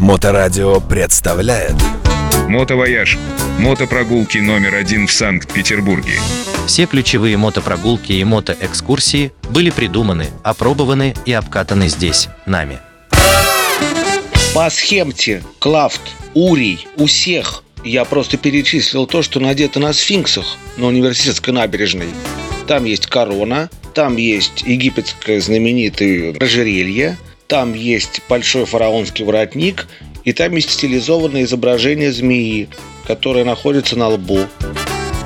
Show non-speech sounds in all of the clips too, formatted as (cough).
Моторадио представляет Мотовояж. Мотопрогулки номер один в Санкт-Петербурге. Все ключевые мотопрогулки и мотоэкскурсии были придуманы, опробованы и обкатаны здесь, нами. По схемте Клафт, Урий, Усех я просто перечислил то, что надето на сфинксах на университетской набережной. Там есть корона, там есть египетское знаменитое ожерелье, там есть большой фараонский воротник, и там есть стилизованное изображение змеи, которое находится на лбу.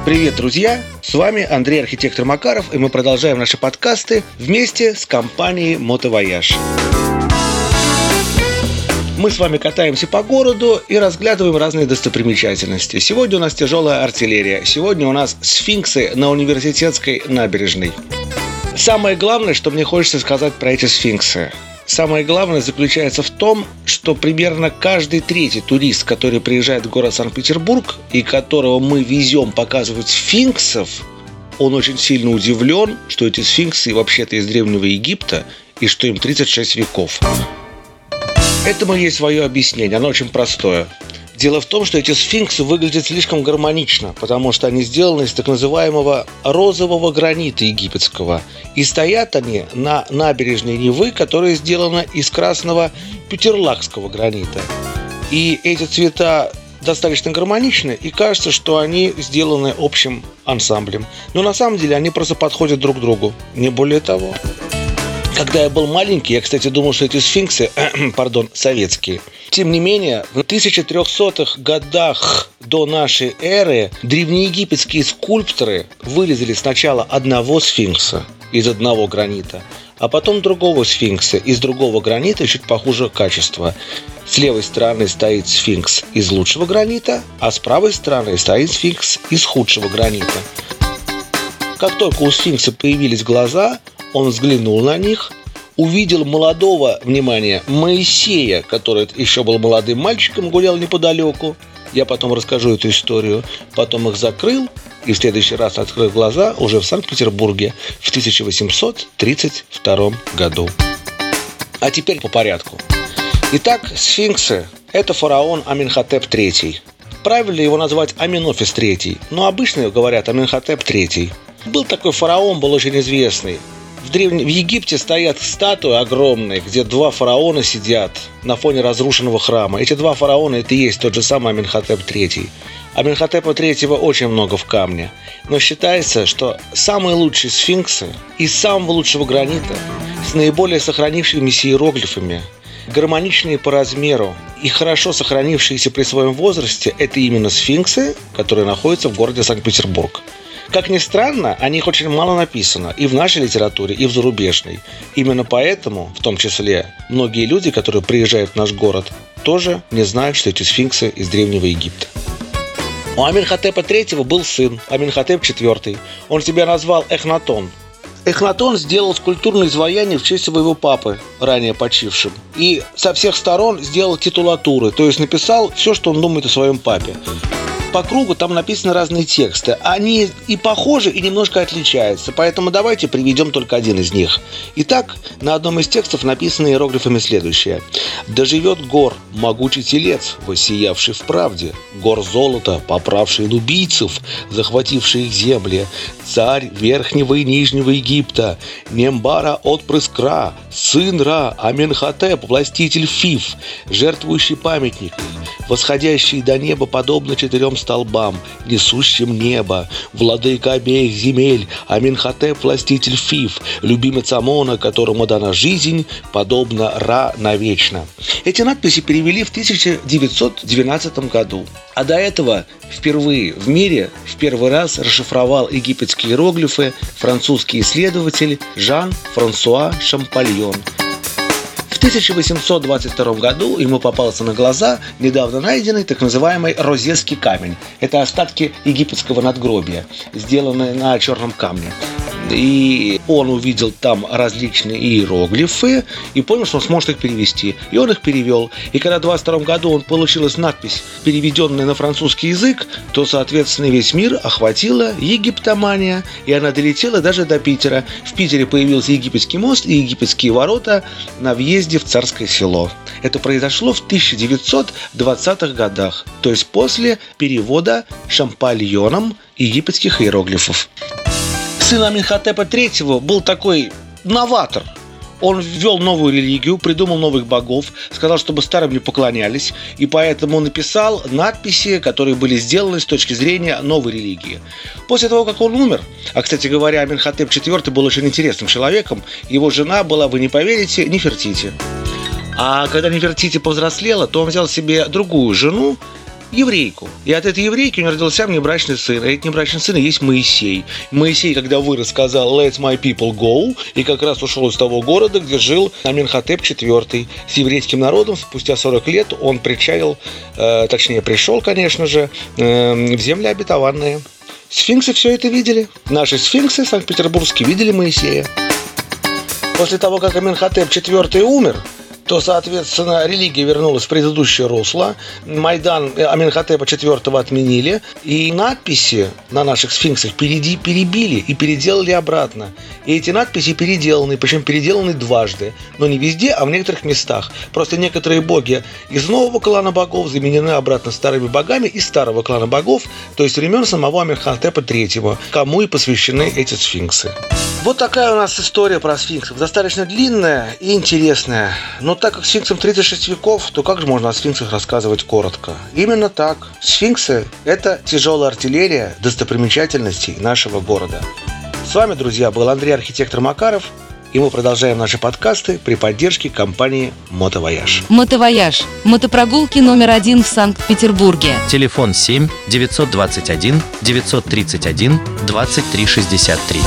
Привет, друзья! С вами Андрей Архитектор Макаров, и мы продолжаем наши подкасты вместе с компанией Мотовояж. Мы с вами катаемся по городу и разглядываем разные достопримечательности. Сегодня у нас тяжелая артиллерия. Сегодня у нас сфинксы на университетской набережной. Самое главное, что мне хочется сказать про эти сфинксы. Самое главное заключается в том, что примерно каждый третий турист, который приезжает в город Санкт-Петербург и которого мы везем показывать сфинксов, он очень сильно удивлен, что эти сфинксы вообще-то из Древнего Египта и что им 36 веков. Этому есть свое объяснение, оно очень простое. Дело в том, что эти сфинксы выглядят слишком гармонично, потому что они сделаны из так называемого розового гранита египетского. И стоят они на набережной Невы, которая сделана из красного пютерлакского гранита. И эти цвета достаточно гармоничны, и кажется, что они сделаны общим ансамблем. Но на самом деле они просто подходят друг другу, не более того. Когда я был маленький, я, кстати, думал, что эти сфинксы, (clears throat) пардон, советские. Тем не менее, в 1300-х годах до нашей эры древнеегипетские скульпторы вырезали сначала одного сфинкса из одного гранита, а потом другого сфинкса из другого гранита чуть похуже качества. С левой стороны стоит сфинкс из лучшего гранита, а с правой стороны стоит сфинкс из худшего гранита. Как только у сфинкса появились глаза, он взглянул на них, увидел молодого, внимание, Моисея, который еще был молодым мальчиком, гулял неподалеку. Я потом расскажу эту историю. Потом их закрыл и в следующий раз открыл глаза уже в Санкт-Петербурге в 1832 году. А теперь по порядку. Итак, сфинксы – это фараон Аминхотеп III. Правильно его назвать Аминофис III, но обычно говорят Аминхотеп III. Был такой фараон, был очень известный. В, Древнем, в Египте стоят статуи огромные, где два фараона сидят на фоне разрушенного храма. Эти два фараона – это и есть тот же самый Аминхотеп III. Аминхотепа III очень много в камне. Но считается, что самые лучшие сфинксы из самого лучшего гранита, с наиболее сохранившимися иероглифами, гармоничные по размеру и хорошо сохранившиеся при своем возрасте – это именно сфинксы, которые находятся в городе Санкт-Петербург. Как ни странно, о них очень мало написано и в нашей литературе, и в зарубежной. Именно поэтому, в том числе, многие люди, которые приезжают в наш город, тоже не знают, что эти сфинксы из Древнего Египта. У Аминхотепа III был сын, Аминхотеп IV. Он себя назвал Эхнатон. Эхнатон сделал скульптурное изваяние в честь своего папы, ранее почившим. И со всех сторон сделал титулатуры, то есть написал все, что он думает о своем папе по кругу там написаны разные тексты. Они и похожи, и немножко отличаются. Поэтому давайте приведем только один из них. Итак, на одном из текстов написано иероглифами следующее. «Да живет гор, могучий телец, воссиявший в правде, гор золота, поправший лубийцев, захвативший их земли, царь Верхнего и Нижнего Египта, Нембара отпрыск Ра, сын Ра, Аменхотеп, властитель Фиф, жертвующий памятник, восходящий до неба подобно четырем столбам, несущим небо, владыка обеих земель, Аминхотеп, властитель Фиф, любимец Амона, которому дана жизнь, подобно Ра навечно. Эти надписи перевели в 1912 году. А до этого впервые в мире в первый раз расшифровал египетские иероглифы французский исследователь Жан-Франсуа Шампальон – 1822 году ему попался на глаза недавно найденный так называемый Розетский камень. Это остатки египетского надгробия, сделанные на черном камне. И он увидел там различные иероглифы и понял, что он сможет их перевести. И он их перевел. И когда в 22 году он получилась надпись, переведенная на французский язык, то, соответственно, весь мир охватила египтомания, и она долетела даже до Питера. В Питере появился египетский мост и египетские ворота на въезде в Царское село. Это произошло в 1920-х годах, то есть после перевода шампальоном египетских иероглифов. Сын Аминхотепа III был такой новатор. Он ввел новую религию, придумал новых богов, сказал, чтобы старым не поклонялись, и поэтому написал надписи, которые были сделаны с точки зрения новой религии. После того, как он умер, а, кстати говоря, Аминхотеп IV был очень интересным человеком, его жена была, вы не поверите, Нефертити. А когда Нефертити повзрослела, то он взял себе другую жену, еврейку. И от этой еврейки у него родился внебрачный сын. А этот внебрачный сын есть Моисей. Моисей, когда вырос, сказал «Let my people go», и как раз ушел из того города, где жил Аминхотеп IV. С еврейским народом спустя 40 лет он причалил, э, точнее пришел, конечно же, э, в земли обетованные. Сфинксы все это видели. Наши сфинксы санкт-петербургские видели Моисея. После того, как Аминхотеп IV умер, то, соответственно, религия вернулась в предыдущее русло. Майдан Аминхотепа IV отменили. И надписи на наших сфинксах впереди перебили и переделали обратно. И эти надписи переделаны, причем переделаны дважды. Но не везде, а в некоторых местах. Просто некоторые боги из нового клана богов заменены обратно старыми богами из старого клана богов, то есть времен самого Аминхотепа III, кому и посвящены эти сфинксы. Вот такая у нас история про сфинксов. Достаточно длинная и интересная. Но так как сфинксам 36 веков, то как же можно о сфинксах рассказывать коротко? Именно так. Сфинксы – это тяжелая артиллерия достопримечательностей нашего города. С вами, друзья, был Андрей Архитектор Макаров. И мы продолжаем наши подкасты при поддержке компании «Мотовояж». «Мотовояж» – мотопрогулки номер один в Санкт-Петербурге. Телефон 7 921 931 2363.